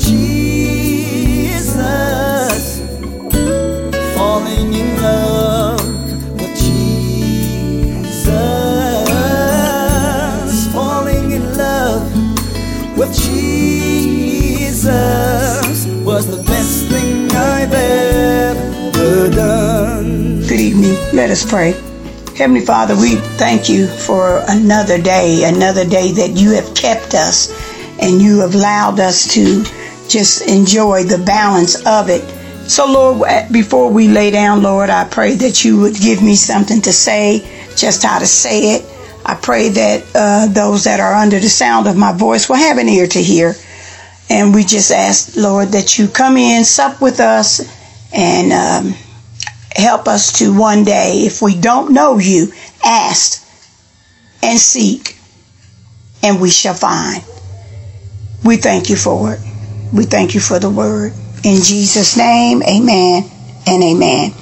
Jesus, falling in love with Jesus, falling in love with Jesus was the best thing I've ever done. Good evening. Let us pray. Heavenly Father, we thank you for another day, another day that you have kept us and you have allowed us to just enjoy the balance of it. So, Lord, before we lay down, Lord, I pray that you would give me something to say, just how to say it. I pray that uh, those that are under the sound of my voice will have an ear to hear. And we just ask, Lord, that you come in, sup with us, and um, help us to one day, if we don't know you, ask and seek, and we shall find. We thank you for it. We thank you for the word. In Jesus' name, amen and amen.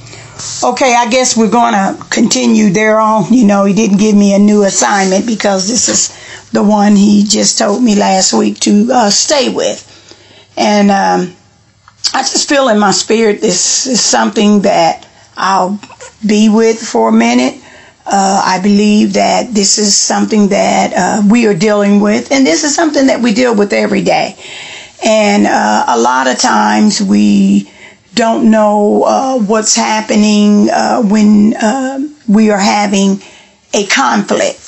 Okay, I guess we're going to continue there on. You know, he didn't give me a new assignment because this is the one he just told me last week to uh, stay with. And um, I just feel in my spirit this is something that I'll be with for a minute. Uh, I believe that this is something that uh, we are dealing with, and this is something that we deal with every day. And uh, a lot of times we don't know uh, what's happening uh, when uh, we are having a conflict.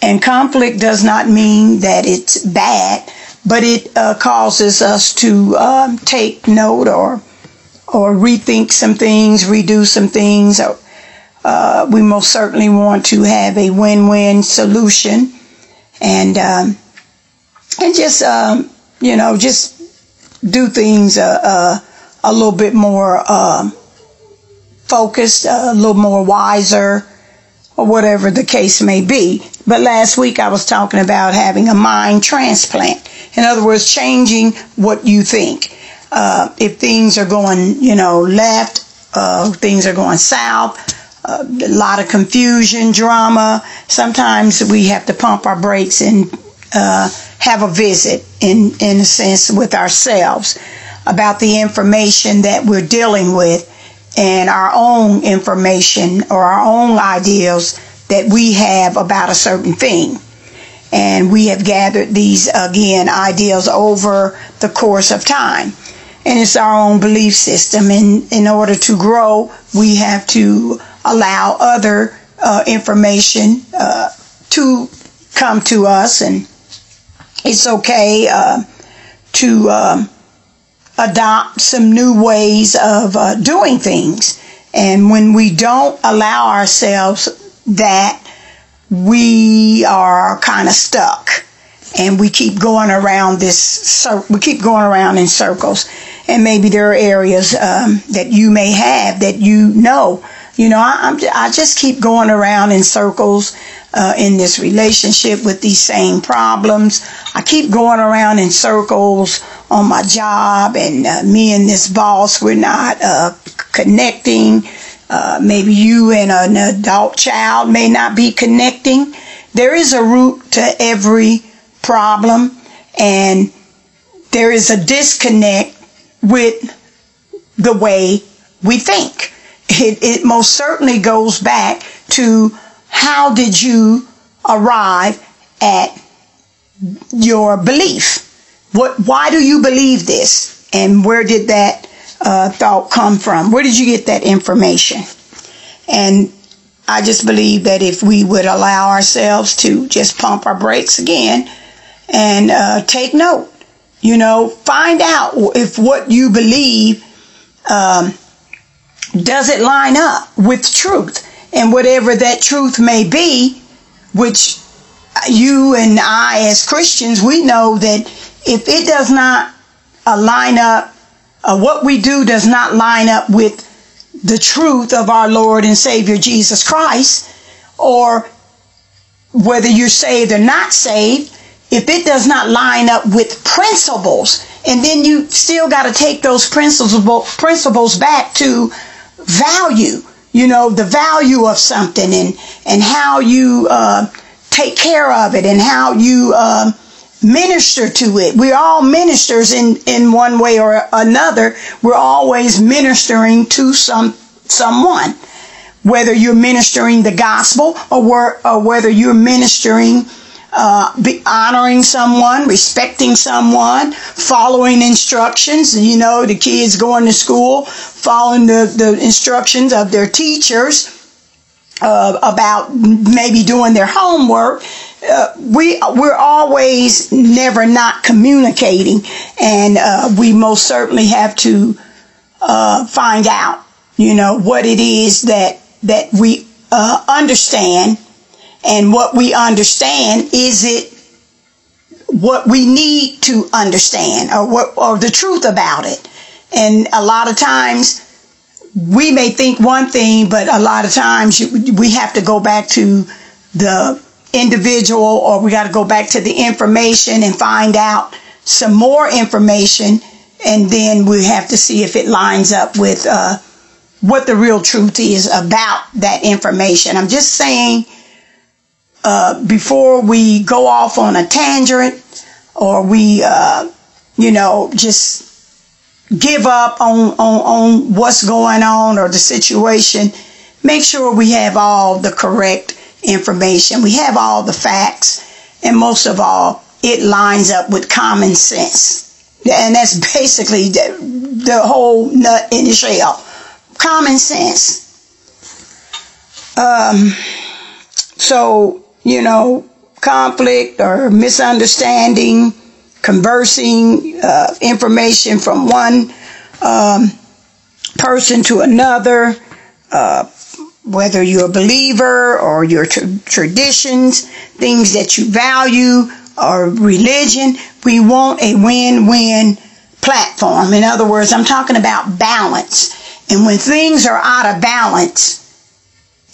And conflict does not mean that it's bad, but it causes us to um, take note or or rethink some things, redo some things. Uh, we most certainly want to have a win-win solution, and um, and just um, you know just do things uh, uh, a little bit more um, focused, a little more wiser, or whatever the case may be. But last week I was talking about having a mind transplant. In other words, changing what you think uh, if things are going, you know, left, uh, things are going south, uh, a lot of confusion, drama. Sometimes we have to pump our brakes and uh, have a visit, in in a sense, with ourselves about the information that we're dealing with and our own information or our own ideals that we have about a certain thing. And we have gathered these, again, ideals over the course of time and it's our own belief system. And in order to grow, we have to allow other uh, information uh, to come to us, and it's okay uh, to um, adopt some new ways of uh, doing things. And when we don't allow ourselves that, we are kind of stuck and we keep going around this we keep going around in circles and maybe there are areas um, that you may have that you know you know I, am I just keep going around in circles uh, in this relationship with these same problems. I keep going around in circles on my job and uh, me and this boss we're not uh, connecting. Uh, maybe you and an adult child may not be connecting. There is a root to every problem and there is a disconnect with the way we think. It, it most certainly goes back to how did you arrive at your belief? What, why do you believe this? And where did that uh, thought come from? Where did you get that information? And I just believe that if we would allow ourselves to just pump our brakes again and uh, take note. You know, find out if what you believe um, does it line up with truth, and whatever that truth may be, which you and I as Christians we know that if it does not line up, uh, what we do does not line up with the truth of our Lord and Savior Jesus Christ, or whether you're saved or not saved, if it does not line up with principles, and then you still got to take those principles principles back to value, you know, the value of something and and how you uh, take care of it and how you uh, minister to it. We're all ministers in, in one way or another. We're always ministering to some someone. Whether you're ministering the gospel or, or whether you're ministering uh, be honoring someone, respecting someone, following instructions. You know, the kids going to school, following the, the instructions of their teachers uh, about maybe doing their homework. Uh, we we're always never not communicating, and uh, we most certainly have to uh, find out, you know, what it is that that we uh, understand and what we understand is it what we need to understand or what or the truth about it? And a lot of times we may think one thing but a lot of times we have to go back to the individual or we got to go back to the information and find out some more information and then we have to see if it lines up with uh, what the real truth is about that information. I'm just saying uh, before we go off on a tangent or we, uh, you know, just give up on, on, on what's going on or the situation, make sure we have all the correct information. We have all the facts. And most of all, it lines up with common sense. And that's basically the, the whole nut in the shell. Common sense. Um, so you know, conflict or misunderstanding, conversing uh, information from one um, person to another, uh, whether you're a believer or your tra- traditions, things that you value, or religion. We want a win win platform. In other words, I'm talking about balance. And when things are out of balance,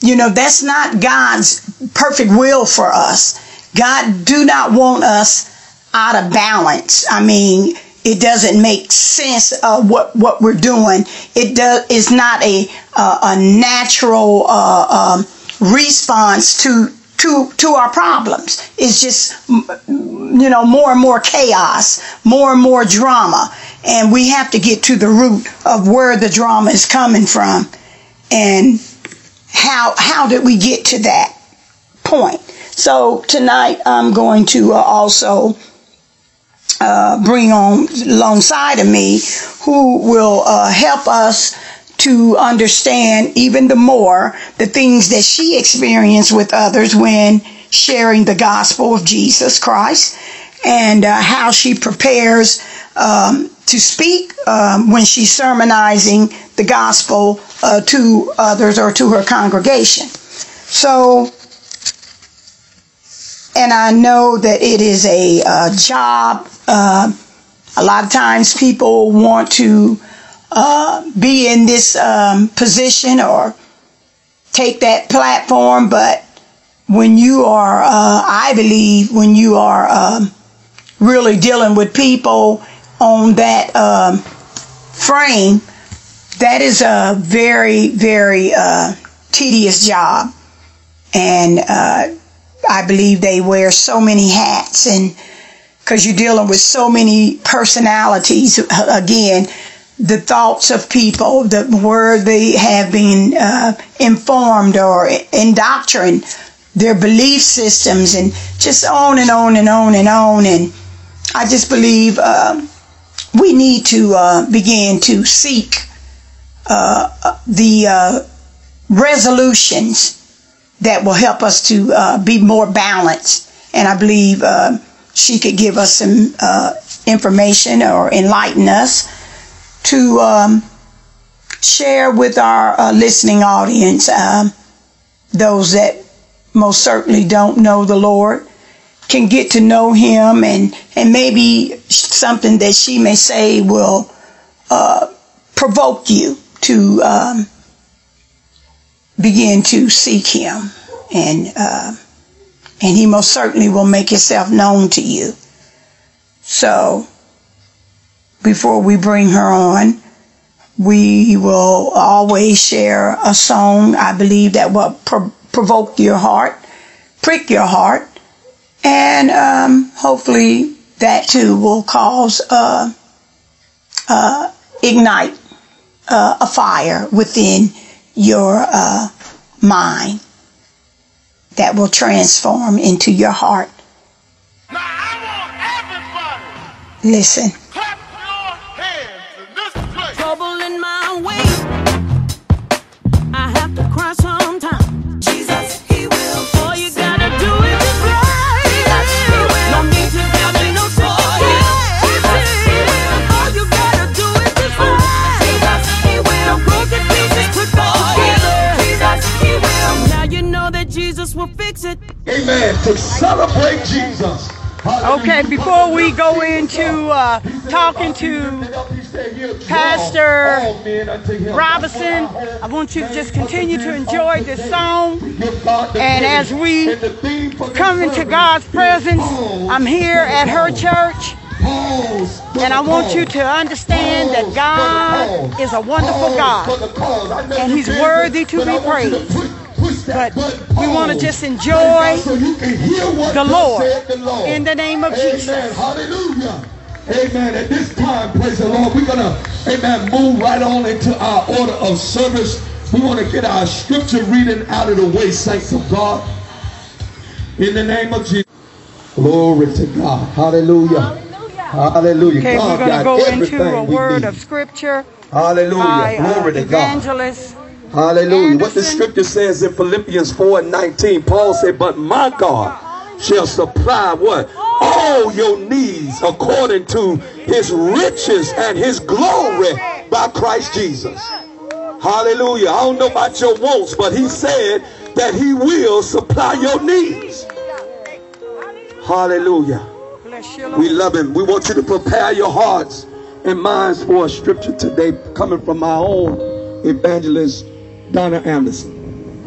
you know, that's not God's perfect will for us. God do not want us out of balance. I mean, it doesn't make sense of what what we're doing. It does is not a uh, a natural uh, um, response to to to our problems. It's just you know more and more chaos, more and more drama, and we have to get to the root of where the drama is coming from, and how how did we get to that point? So tonight I'm going to uh, also uh, bring on alongside of me who will uh, help us to understand even the more the things that she experienced with others when sharing the gospel of Jesus Christ and uh, how she prepares um, to speak um, when she's sermonizing the gospel uh, to others or to her congregation. So, and I know that it is a, a job. Uh, a lot of times people want to uh, be in this um, position or take that platform, but when you are, uh, I believe, when you are um, really dealing with people on that um, frame, that is a very, very uh, tedious job. And uh, I believe they wear so many hats, and because you're dealing with so many personalities, again, the thoughts of people, the where they have been uh, informed or indoctrined, their belief systems, and just on and on and on and on. And I just believe uh, we need to uh, begin to seek uh, the uh, resolutions that will help us to uh, be more balanced. And I believe uh, she could give us some uh, information or enlighten us to um, share with our listening audience, um, those that most certainly don't know the Lord can get to know him and and maybe something that she may say will uh, provoke you to um, begin to seek him. And uh, and he most certainly will make himself known to you. So before we bring her on we will always share a song i believe that will pro- provoke your heart prick your heart. And um, hopefully that too will cause uh, uh, ignite uh, a fire within your uh, mind that will transform into your heart. Now I want everybody Listen. Fix it. Amen. To celebrate Jesus. Okay, before we go into uh, talking to Pastor Robinson, I want you to just continue to enjoy this song. And as we come into God's presence, I'm here at her church. And I want you to understand that God is a wonderful God. And He's worthy to be praised. But we want to just enjoy the Lord in the name of Jesus. Hallelujah. Amen. At this time, praise the Lord, we're going to, amen, move right on into our order of service. We want to get our scripture reading out of the way, saints of God. In the name of Jesus. Glory to God. Hallelujah. Hallelujah. Okay, God we're going to go into a word need. of scripture Hallelujah. by uh, Glory to God. evangelist. Hallelujah. What the scripture says in Philippians 4 and 19, Paul said, But my God shall supply what? All your needs according to his riches and his glory by Christ Jesus. Hallelujah. I don't know about your wants, but he said that he will supply your needs. Hallelujah. We love him. We want you to prepare your hearts and minds for a scripture today coming from my own evangelist, Donna Anderson.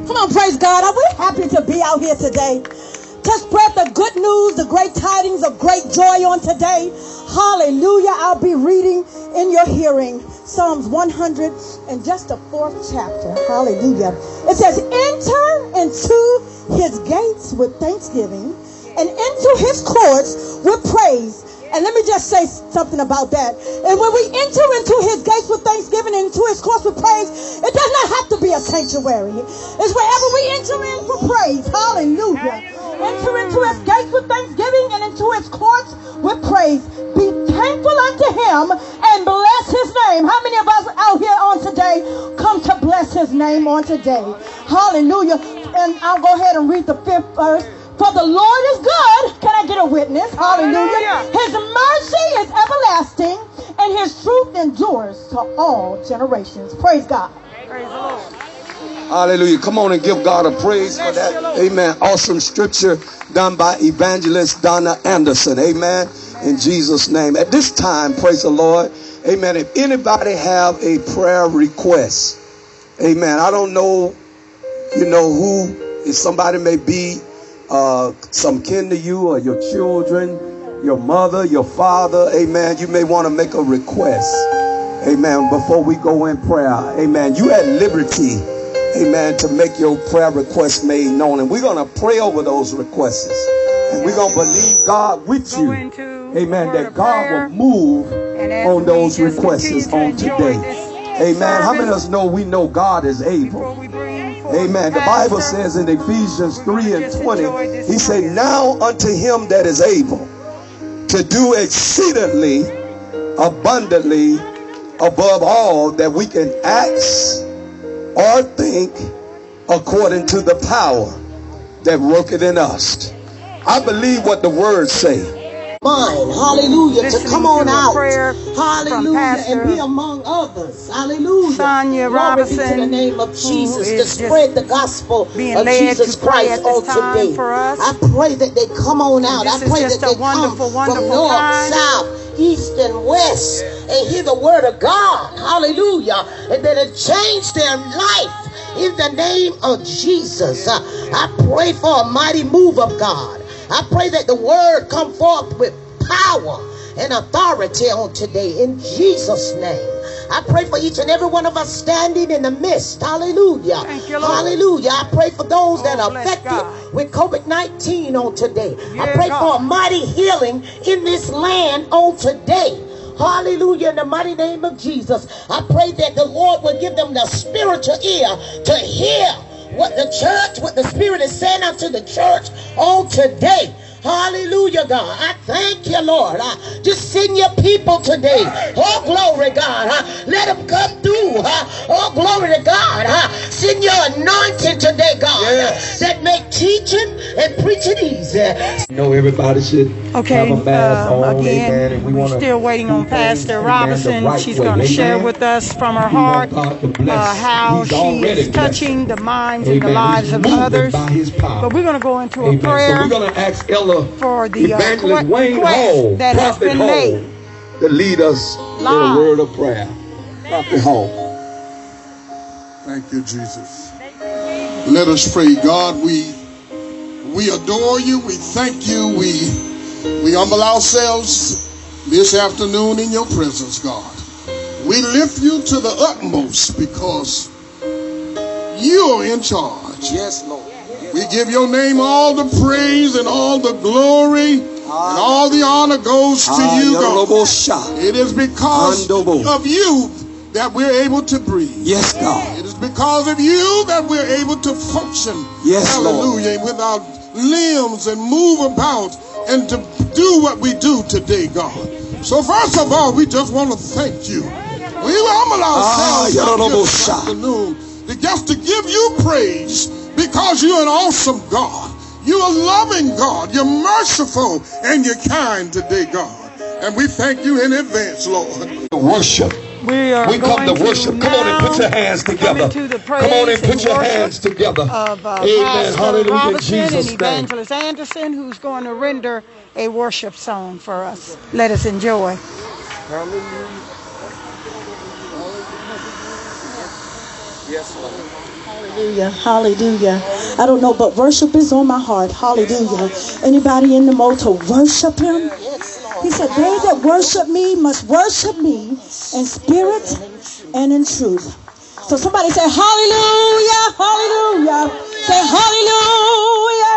Come on, praise God. Are we happy to be out here today? To spread the good news, the great tidings of great joy on today. Hallelujah. I'll be reading in your hearing Psalms 100 and just the fourth chapter. Hallelujah. It says, Enter into his gates with thanksgiving and into his courts with praise. And let me just say something about that. And when we enter into his gates with thanksgiving and into his courts with praise, it does not have to be a sanctuary. It's wherever we enter in for praise. Hallelujah. Enter into his gates with thanksgiving and into his courts with praise. Be thankful unto him and bless his name. How many of us out here on today come to bless his name on today? Hallelujah. And I'll go ahead and read the fifth verse. For the Lord is good. Can I get a witness? Hallelujah. Hallelujah. His mercy is everlasting and his truth endures to all generations. Praise God. Praise the Lord. Hallelujah. Come on and give God a praise for that. Amen. Awesome scripture done by evangelist Donna Anderson. Amen. In Jesus' name. At this time, praise the Lord. Amen. If anybody have a prayer request, amen. I don't know, you know, who, if somebody may be uh, some kin to you or your children, your mother, your father, amen. You may want to make a request. Amen. Before we go in prayer, amen. You at liberty, amen, to make your prayer request made known. And we're going to pray over those requests. And we're going to believe God with you. Amen. That God will move on those requests on today. Amen. How many of us know we know God is able? Amen. The Bible says in Ephesians 3 and 20, he said. Now unto him that is able to do exceedingly abundantly above all that we can ask or think according to the power that worketh in us. I believe what the words say. Mine, hallelujah, to come on a out, hallelujah, and be among others, hallelujah. Sonia Glory be the name of Jesus to spread the gospel of Jesus to Christ at this on today. for us. I pray that they come on out. I pray that a they wonderful, come wonderful from north, time. south, east, and west, and hear the word of God, hallelujah, and that it change their life. In the name of Jesus, I pray for a mighty move of God. I pray that the word come forth with power and authority on today in Jesus' name. I pray for each and every one of us standing in the midst. Hallelujah. Thank you, Lord. Hallelujah. I pray for those that Oh, are affected God. with COVID 19 on today. I pray God. for a mighty healing in this land on today. Hallelujah. In the mighty name of Jesus. I pray that the Lord will give them the spiritual ear to hear what the church, what the Spirit is saying unto the church on today. Hallelujah, God. I thank you, Lord. Uh, just send your people today. Oh, glory, God. Uh, let them come through. Uh, oh, glory to God. Uh, send your anointing today, God, Yes. uh, that make teaching and preaching easy. You know everybody should Okay, have a mask um, on, again, amen, and we we're still waiting on Pastor Robinson. right She's going to share with us from her We heart God to bless. uh, how He's already she's blessed. touching the minds and the lives He's of others. by his power. But we're going to go into a Amen. So we're going to ask Ella for the uh, Evangelist que- Wayne Hall, that has Prophet been Hall, made. to lead us in a word of prayer. Prophet Hall. Thank you, Jesus. Let us pray. God, we we adore you. We thank you. We we humble ourselves this afternoon in your presence, God. We lift you to the utmost because you are in charge. Yes, Lord. We give your name all the praise and all the glory and all the honor goes to you, God. It is because of you that we're able to breathe. Yes, God. It is because of you that we're able to function. Yes, Lord. Hallelujah. With our limbs and move about and to do what we do today, God. So first of all, we just want to thank you. We humble Ah, ourselves up this afternoon to just to give you praise because you're an awesome God. You're a loving God. You're merciful and you're kind today, God. And we thank you in advance, Lord. Worship. We are We come going to worship. Come on and put your hands together. into Come on and praise put your hands together. of uh, Amen. Pastor Hallelujah. in Robinson and Jesus' name. Evangelist Anderson, who's going to render a worship song for us. Let us enjoy. Hallelujah. Hallelujah. Hallelujah. I don't know, but worship is on my heart. Hallelujah. Anybody in the mode to worship him? He said, They that worship me must worship me in spirit and in truth. So somebody say, Hallelujah. Hallelujah. Say, Hallelujah.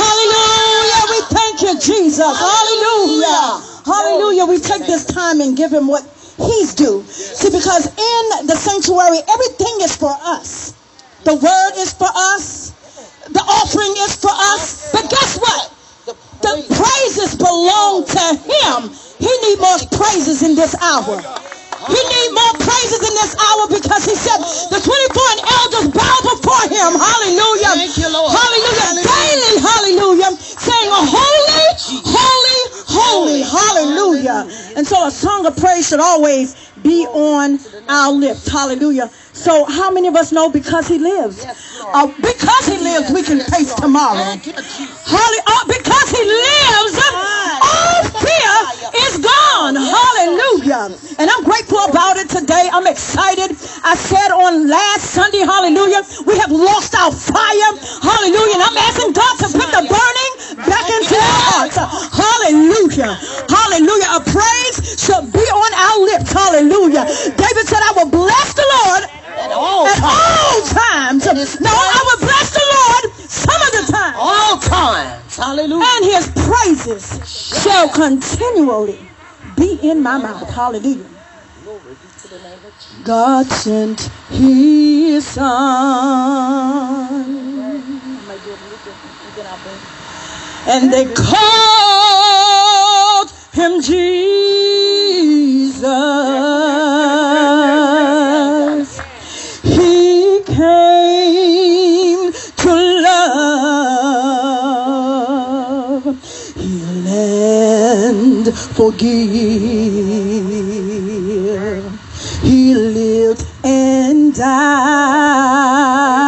Hallelujah. We thank you, Jesus. Hallelujah. Hallelujah. We take this time and give him what he's due. See, because in the sanctuary, everything is for us. The word is for us. The offering is for us. But guess what? The praises belong to him. He need more praises in this hour. He need more praises in this hour because he said the 24 elders bow before him. Hallelujah. Thank you, Lord. Hallelujah. Daily, hallelujah. Saying, holy, holy, holy. Hallelujah. And so a song of praise should always be on our lips. Hallelujah. So how many of us know because he lives? Uh, because he lives, we can face tomorrow. Holly, uh, because he lives, all fear is gone. Hallelujah. And I'm grateful about it today. I'm excited. I said on last Sunday, hallelujah, we have lost our fire. Hallelujah. And I'm asking God to put the burning back into our hearts. Hallelujah. Hallelujah. A praise should be on our lips. Hallelujah. David said, I will bless the Lord praises shall continually be in my mouth. Hallelujah. God sent his son. And they called him Jesus. Forgive. He lived and died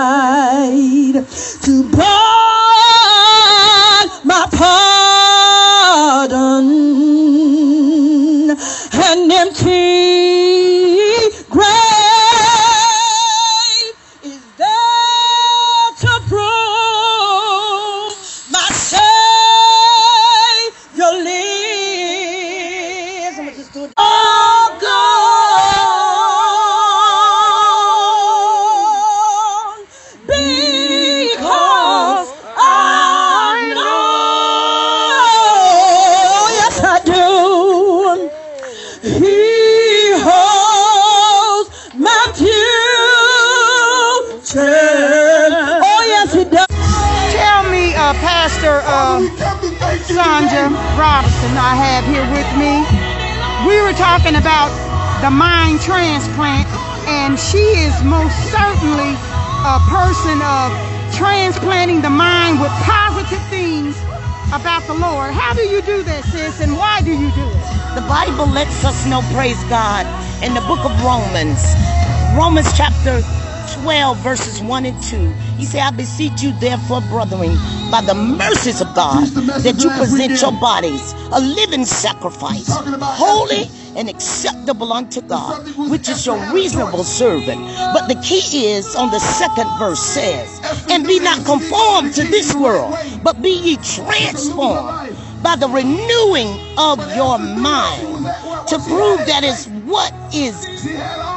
talking about the mind transplant, and she is most certainly a person of transplanting the mind with positive things about the Lord. How do you do that, sis, and why do you do it? The Bible lets us know, praise God, in the book of Romans, Romans chapter 12, verses 1 and 2. He said, I beseech you, therefore, brethren, by the mercies of God, that you present your bodies a living sacrifice, holy and acceptable unto God, which is your reasonable servant. But the key is on the second verse says, And be not conformed to this world, but be ye transformed by the renewing of your mind to prove that is what is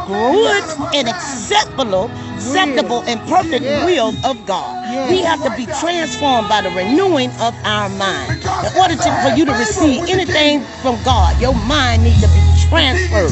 good and acceptable, acceptable and perfect will of God. We have to be transformed by the renewing of our mind. In order to, for you to receive anything from God, your mind needs to be transferred.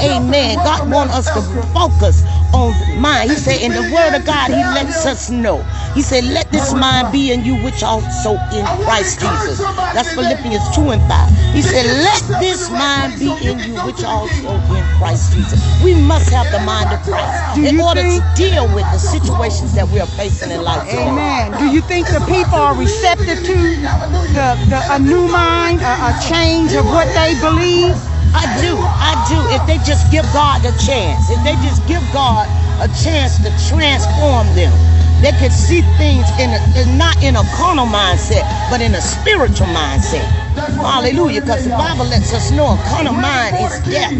Amen. God wants us to focus on mind. He said in the word of God, he lets us know. He said, let this mind be in you which also in Christ Jesus. That's Philippians 2 and 5. He said, let this mind be in you which also in Christ Jesus. We must have the mind of Christ in order think- to deal with the situations that we are facing in life. today. Amen. Do you think the people are receptive to the, the a new mind, a, a change of what they believe? I do, I do. If they just give God a chance, if they just give God a chance to transform them, they could see things in a, not in a carnal mindset, but in a spiritual mindset. Hallelujah. Because the Bible lets us know a carnal mind is death,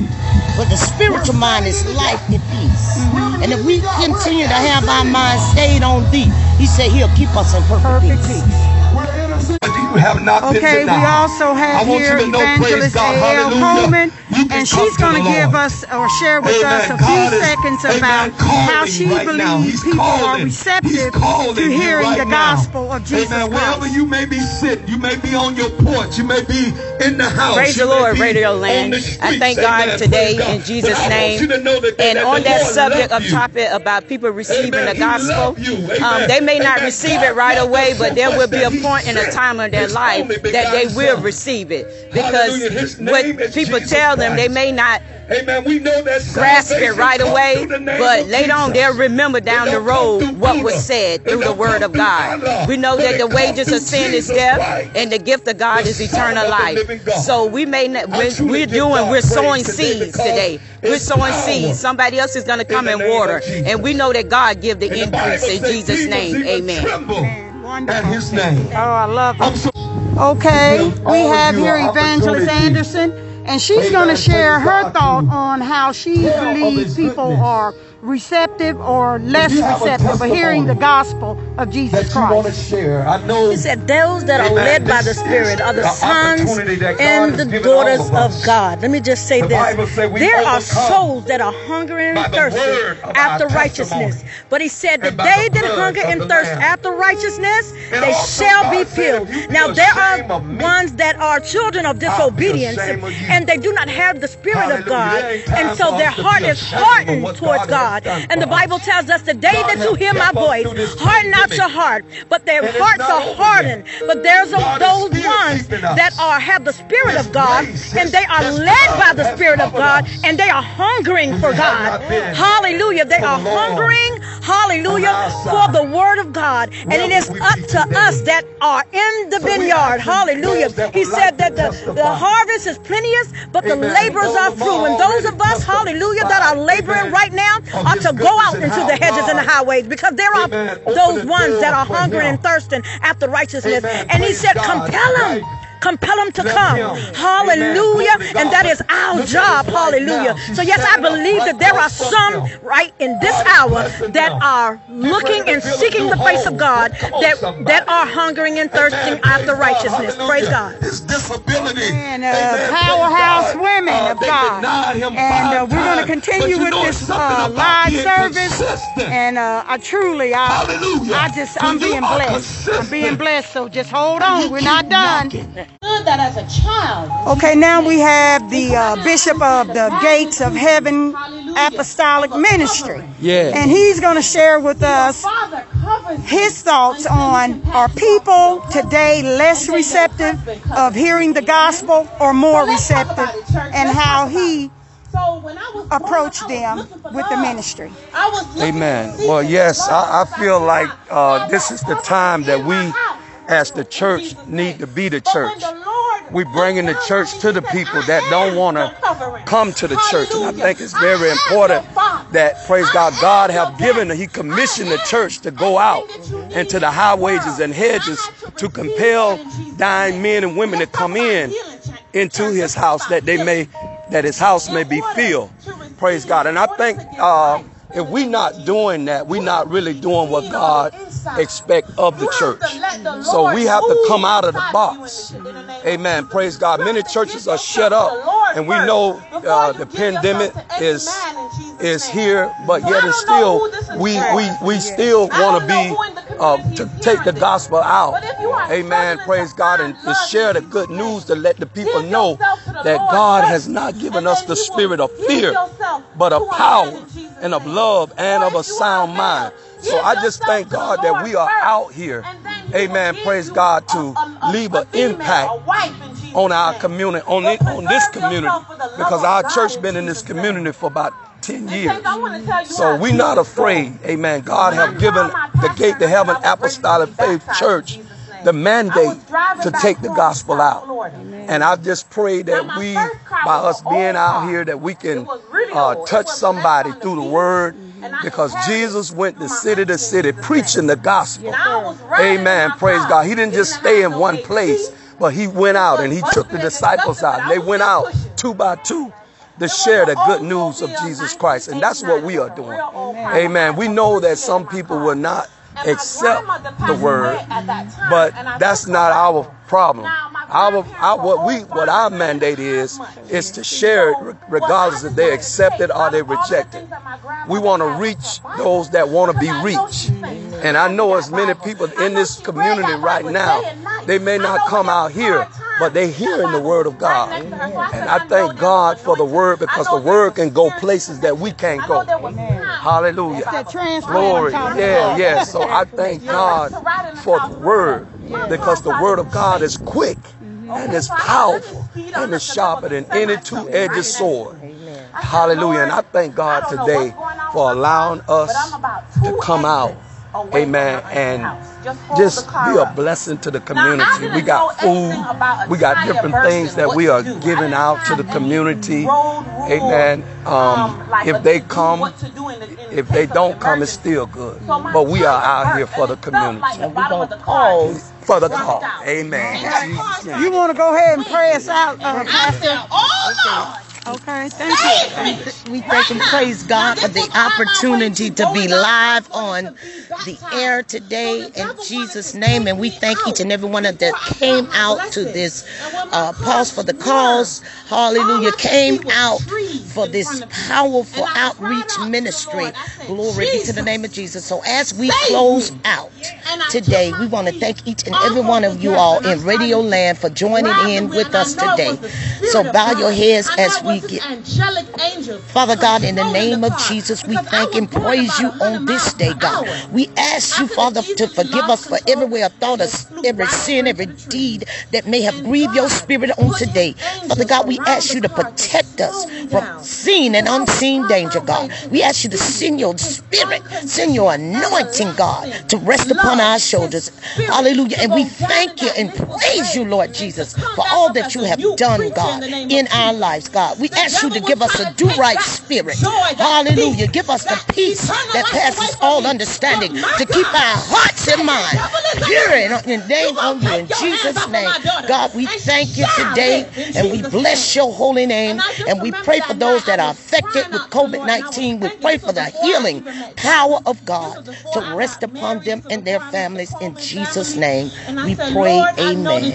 but the spiritual mind is life and peace. And if we continue to have our mind stayed on thee, he said he'll keep us in perfect, peace. You have not been Okay, we also have I want here you to know, praise Evangelist God, A.L. hallelujah. Coleman, and she's going to give Lord. us or share with Amen. us a God few is- seconds amen, about how she right believes He's people are receptive to hearing right the now. gospel of Jesus Amen. Wherever you may be sitting, you may be on your porch, you may be in the house. Praise you the Lord, be Radio on Land. I streets. thank God today God. in Jesus' But name. you that- And on that Lord subject of topic about people receiving the gospel, love you. Amen. um, they may not receive it right away, but there will be a point in a time of their life that they will Son. receive it because what people tell them they may not Amen. We know that grasp it right away, through the name but later on they'll remember down the don't come through road what was said through the word of God. We know that the wages of sin is death, Christ, and the gift of God is eternal life. So we may not, we're, doing, we're sowing seeds today. We're sowing seeds. Somebody else is going to come and water, and we know that God give the increase in Jesus' name. Amen. Wonderful. At his name. Oh, I love it. so Okay, we have here Evangelist. Anderson, and she's going to share her thought on how she believes people are receptive or less you have a receptive of hearing the gospel of Jesus that you want to Christ. share. I know He said, Those that are led by the Spirit are the the sons opportunity that God and the daughters of of. God. Let me just say The this. Bible say we There are souls that are hungering and the thirsting after righteousness. But he said that and by they the that hunger and thirst Lamb. after righteousness, And they shall God be filled. if you be Now there are ones that are children of disobedience ashamed of you. and they do not have the Spirit of God. There ain't time And so their heart is hardened towards God has God. And the. Bible tells us the day that you hear my voice, harden not your heart. But their hearts are hardened. But there's a, those ones that are have the Spirit of God and they are led by the Spirit of God and they are hungering for God. Hallelujah. They are hungering, hallelujah, for the word of God. And it is up to us that are in the vineyard. Hallelujah. He said that the, the harvest is plenteous, but the laborers are few. And those of us, hallelujah, that are laboring right now are to go out into the hedges and the highways because there are Amen, those ones that are hungering and thirsting after righteousness. Amen. And he said, God. compel them. Right. Compel them to Let come. him. Hallelujah. Amen. Glory to And that is our Look job. Hallelujah. now. So, yes, I believe that there are some right in this hour that are looking and seeking the face of God that, that are hungering and thirsting after righteousness. Praise God. His disability. And uh, powerhouse God. women Uh, of God. And uh, we're going to continue with this uh, live service. And uh, I truly, I, Hallelujah. I just, I'm being blessed. I'm being blessed. So just hold on. We're not done. Knocking. That as a child. Okay, now we have the uh, Bishop of the Gates of Heaven Apostolic Ministry. Yeah. And he's going to share with us his thoughts on are people today less receptive of hearing the gospel or more receptive and how he So when I was approached growing up, I them was with the ministry. I was looking Amen. Well, yes, I, I feel like uh, this is the time that we, my house. As the church, need to be the church. We bringing the church to the people that don't want to come to the church, and I think it's very important that praise God, God have given, He commissioned the church to go out into the highways and hedges to compel dying men and women to come in into His house that they may, that His house may be filled. Praise God, and I think uh, if we're not doing that, we're not really doing what God expect of the church. So we have to come out of the box. Amen. Praise God. Many churches are shut up, and we know uh, the pandemic is is here, but yet and still we we we still want to be uh, to take the gospel out. Amen. Praise God and to share the good news to let the people know that God has not given us the spirit of fear, but of power and of love and of a sound mind. So I just thank God that we are out here. Amen. Praise God to leave an impact on our community, on, it, on this community, because our church been in this community for about 10 years. So we're not afraid. Amen. God have given the gate to heaven apostolic faith church the mandate to take the gospel out. And I just pray that we, by us being out here, that we can uh, touch somebody through the word because Jesus went to city to city preaching the gospel. Amen. Praise God. He didn't just stay in one place, but he went out and he took the disciples out. And they went out two by two to share the good news of Jesus Christ. And that's what we are doing. Amen. We know that some people will not accept the word, but that's not our problem. Our, our what we what our mandate is is to share it regardless if they accept it or they reject it. We want to reach those that want to be reached. And I know as many people in this community right now, they may not come out here, but they hearing the word of God. And I thank God for the word because the word can go places that we can't go. Hallelujah. Glory. Yeah, yeah. So I thank God for the word because the word of God is quick and it's powerful and it's sharper than any two-edged sword. Hallelujah. And I thank God today for allowing us to come out. Amen. And just be a blessing to the community. We got food. We got different things that we are giving out to the community. Amen. Um, if they come, if they don't come, it's still good. But we are out here for the community. And we're going to pause. For the call. Amen. In Jesus' name. You want to go ahead and pray us out, uh, I Pastor? said, oh Lord. Okay, thank you. We thank and praise God for the opportunity to be live on the air today in Jesus' name. And we thank each and every one of that came out to this uh, pause for the cause. Hallelujah. Came out for this powerful outreach ministry. Glory be to the name of Jesus. So as we close out today, we want to thank each and every one of you all in Radio Land for joining in with us today. So bow your heads as we get Father God, in the name of Jesus, we thank and praise you on this day, God. We ask you, Father, to forgive us for every way of thought, of every sin, every deed that may have grieved your spirit on today. Father God, we ask you to protect us from seen and unseen danger, God. We ask you to send your spirit, send your anointing, God, to rest upon our shoulders. Hallelujah. And we thank you and praise you, Lord Jesus, for all that you have done, God, in our lives, God. We ask you to give us a do right spirit. Hallelujah. Give us the peace that passes all understanding to keep our hearts and minds pure and in name on you. In Jesus' name, God, we thank you today and we bless your holy name and we pray for those that are affected with COVID 19. We pray for the healing power of God to rest upon them and their families in Jesus' name. We pray, Amen.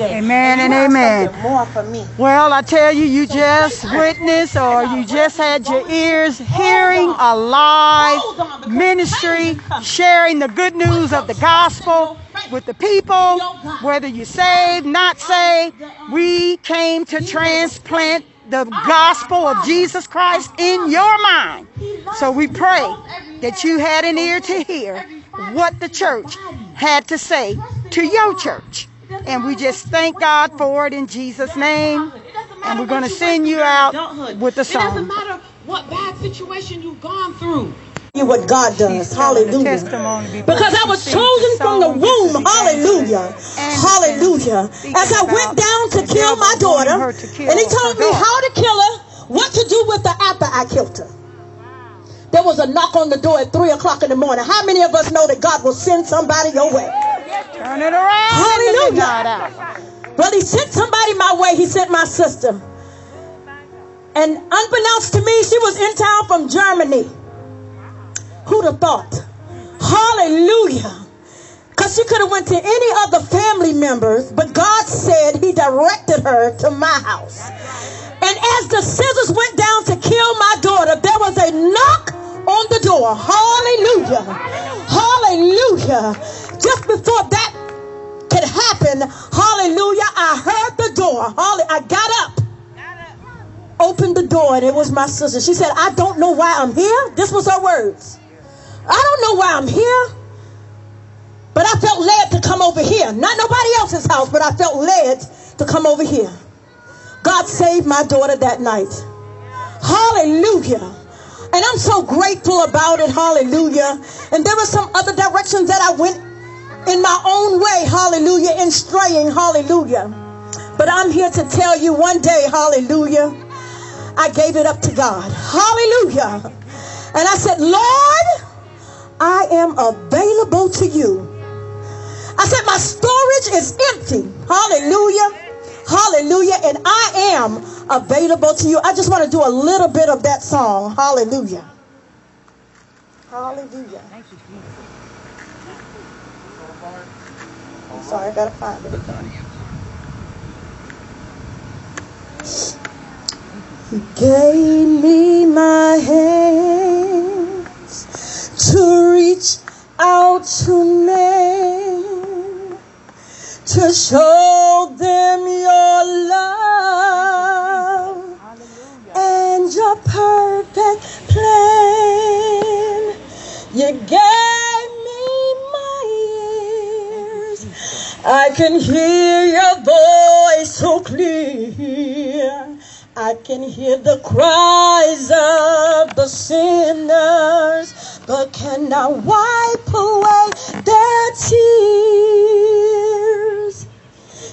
Amen and amen. More for me. Well, I tell you, you just witnessed or you just had your ears hearing a live ministry sharing the good news of the gospel with the people, whether you're saved, not saved, we came to transplant the gospel of Jesus Christ in your mind. So we pray that you had an ear to hear what the church had to say to your church. And we just thank God for it in Jesus' name. And we're going to send you out with the song. It doesn't matter what bad situation you've gone through. you what God does. Hallelujah. Because I was chosen from the womb. Hallelujah. Hallelujah. As I went down to kill my daughter, and he told me how to kill her, what to do with her after I killed her. There was a knock on the door at 3 o'clock in the morning. How many of us know that God will send somebody your way? Turn it around. Hallelujah. Well, he sent somebody my way. He sent my sister. And unbeknownst to me, she was in town from Germany. Who'd have thought? Hallelujah. Because she could have went to any other family members, but God said he directed her to my house. And as the scissors went down to kill my daughter, there was a knock on the door. Hallelujah. Hallelujah. Just before that could happen, hallelujah, I heard the door. I got up, opened the door, and it was my sister. She said, I don't know why I'm here. This was her words. I don't know why I'm here. But I felt led to come over here. Not nobody else's house, but I felt led to come over here. God saved my daughter that night. Hallelujah. And I'm so grateful about it. Hallelujah. And there were some other directions that I went in my own way. Hallelujah. In straying. Hallelujah. But I'm here to tell you one day, hallelujah, I gave it up to God. Hallelujah. And I said, Lord, I am available to you. I said, my storage is empty. Hallelujah. Hallelujah. And I am available to you. I just want to do a little bit of that song. Hallelujah. Hallelujah. Sorry, I gotta find it. He gave me my hands to reach out to men to show them your love and your perfect plan. You gave I can hear your voice so clear. I can hear the cries of the sinners, but cannot wipe away their tears.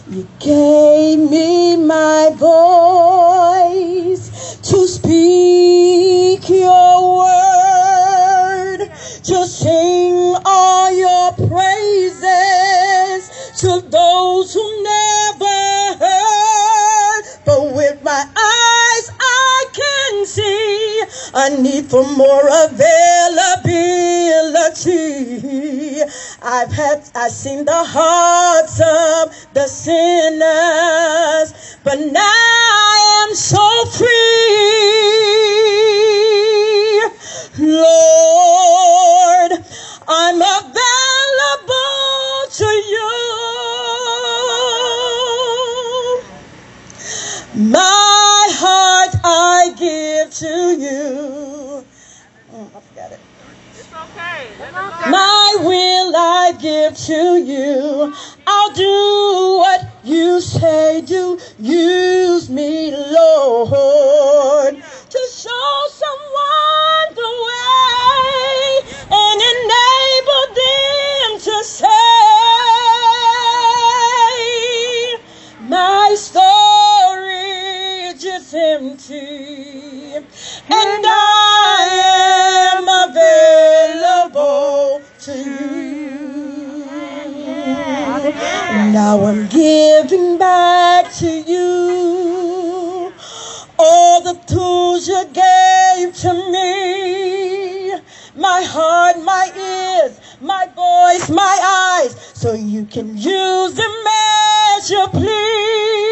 You gave me my voice to speak for more availability. I've had, I've seen the hearts of the sinners, but now I am so free. Give to you. I'll do what you say do. Use me, Lord, to show And now I'm giving back to you all the tools you gave to me my heart, my ears, my voice, my eyes, so you can use them as you please.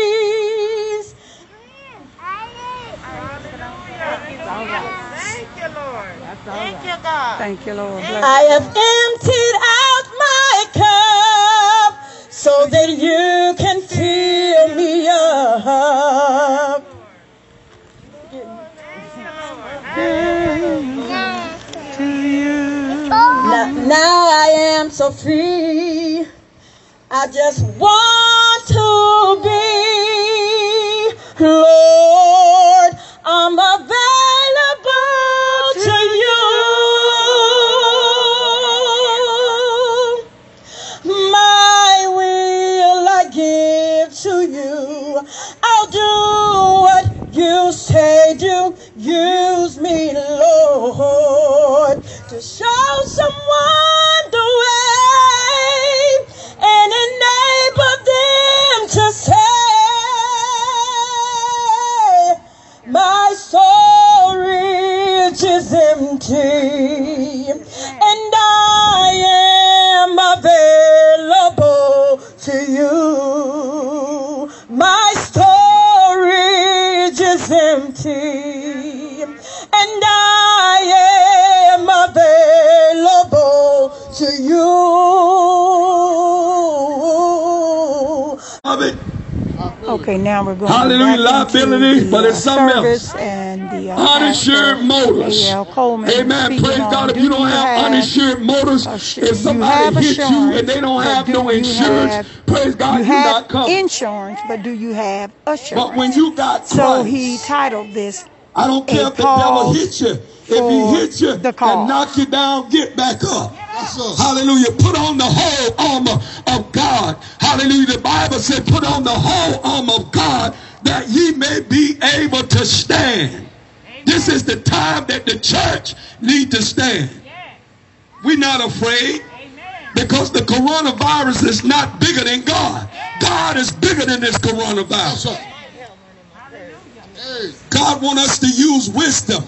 Thank you, Lord. Thank you, God. Thank you, Lord. I have emptied so that you can fill me up. Now, I am so free. I just want to be, Lord, Now we're going Hallelujah, liability, but it's uh, something service else. and the uh, Uninsured motors. Amen. Praise God. If you don't have uninsured motors, if somebody hits you and they don't have no insurance, praise God, you have insurance, but do you have assurance? But when you got so he titled this I don't care if the devil hits you. If he hits you and knock you down, get back up. Hallelujah. Put on the whole armor of God. Hallelujah. The Bible said, put on the whole armor of God that ye may be able to stand. This is the time that the church need to stand. We're not afraid because the coronavirus is not bigger than God. God is bigger than this coronavirus. God want us to use wisdom.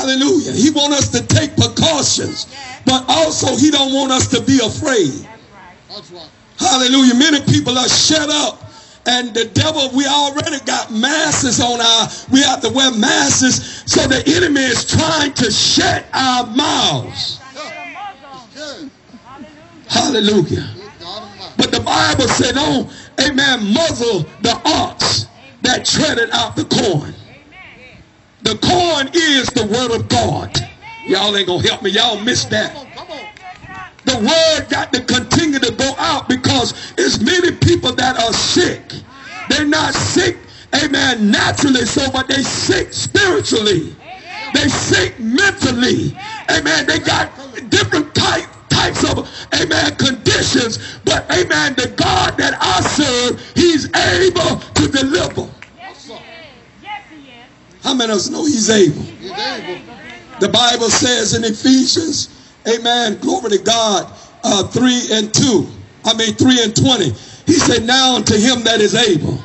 Hallelujah. He want us to take precautions, but also he don't want us to be afraid. Hallelujah. Many people are shut up. And the devil, we already got masses on our, we have to wear masks. So the enemy is trying to shut our mouths. Hallelujah. But the Bible said, don't, amen, muzzle the ox that treaded out the corn. The corn is the word of God. Y'all ain't gonna help me. Y'all missed that. The word got to continue to go out because it's many people that are sick. They're not sick, amen, naturally so, but they sick spiritually. They sick mentally. Amen. They got different type, types of, amen, conditions. But, amen, the God that I serve, he's able to deliver. How many of us know he's able? The Bible says in Ephesians, amen, glory to God, uh, 3 and 2. I mean 3 and 20. He said, now unto him that is able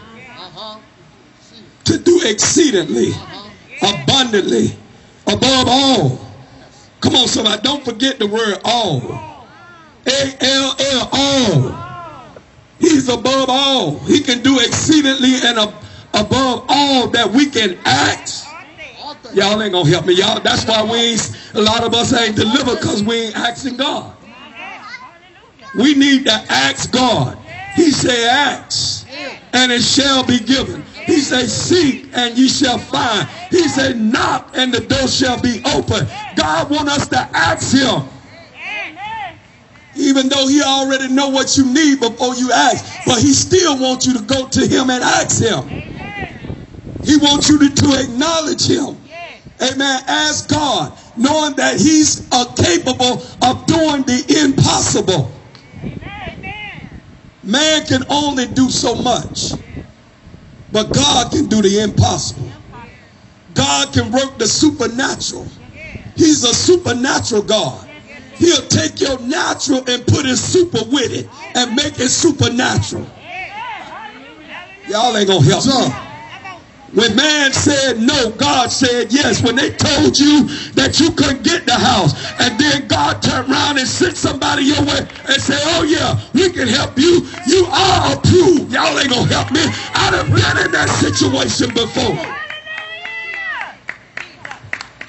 to do exceedingly, abundantly, above all. Come on, somebody, don't forget the word all. A-L-L, all. He's above all. He can do exceedingly and ab- above all that we can ask. Y'all ain't gonna help me, y'all. That's why we ain't, a lot of us ain't delivered because we ain't asking God. We need to ask God. He said, ask, and it shall be given. He said, seek, and ye shall find. He said, knock, and the door shall be open. God want us to ask him. Even though he already know what you need before you ask. But he still wants you to go to him and ask him. He wants you to, to acknowledge him. Amen. Ask God, knowing that he's uh, capable of doing the impossible. Man can only do so much, but God can do the impossible. God can work the supernatural. He's a supernatural God. He'll take your natural and put his super with it and make it supernatural. Y'all ain't gonna help me. When man said no, God said yes. When they told you that you couldn't get the house, and then God turned around and sent somebody your way and said, oh yeah, we can help you. You are approved. Y'all ain't gonna help me. I'd have been in that situation before.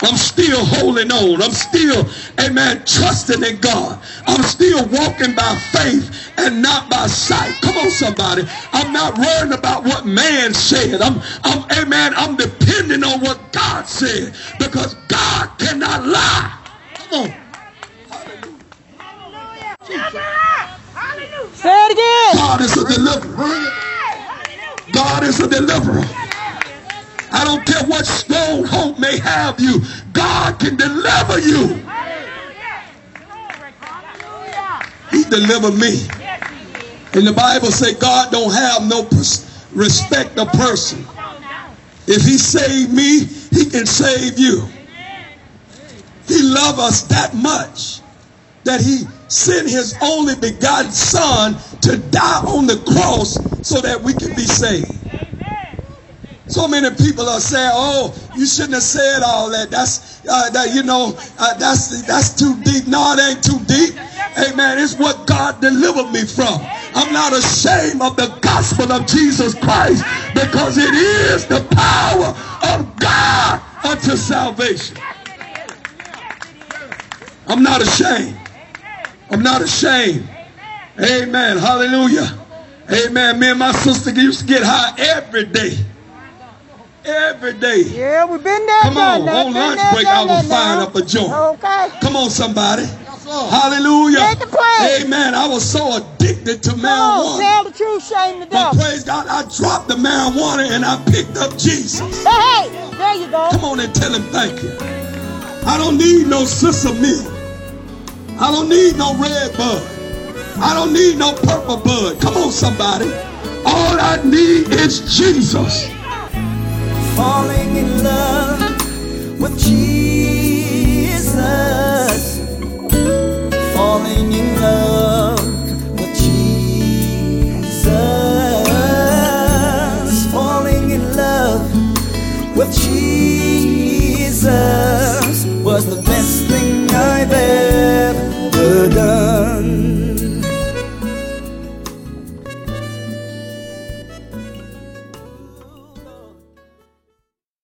I'm still holding on. I'm still, amen, trusting in God. I'm still walking by faith and not by sight. Come on, somebody. I'm not worrying about what man said. I'm, I'm, amen, I'm depending on what God said because God cannot lie. Come on. Hallelujah. Say it again. God is a deliverer. God is a deliverer. I don't care what stronghold may have you. God can deliver you. He delivered me. And the Bible say God don't have no respect of person. If he saved me, he can save you. He loved us that much that he sent his only begotten son to die on the cross so that we can be saved. So many people are saying, "Oh, you shouldn't have said all that. That's uh, that you know uh, that's that's too deep." No, it ain't too deep. Amen. It's what God delivered me from. I'm not ashamed of the gospel of Jesus Christ because it is the power of God unto salvation. I'm not ashamed. I'm not ashamed. Amen. Hallelujah. Amen. Me and my sister used to get high every day. Every day. Yeah, we've been there. Come on. that, On been lunch break, I done was that firing up a joint. Okay. Come on, somebody. Hallelujah. Make the play. Amen. I was so addicted to Come on, marijuana. tell the truth, shame the But devil. praise God, I dropped the marijuana and I picked up Jesus. Hey, hey, there you go. Come on and tell him thank you. I don't need no sesame. I don't need no red bud. I don't need no purple bud. Come on, somebody. All I need is Jesus falling in love with Jesus. Falling in love with Jesus. Falling in love with Jesus was the best thing I've ever done.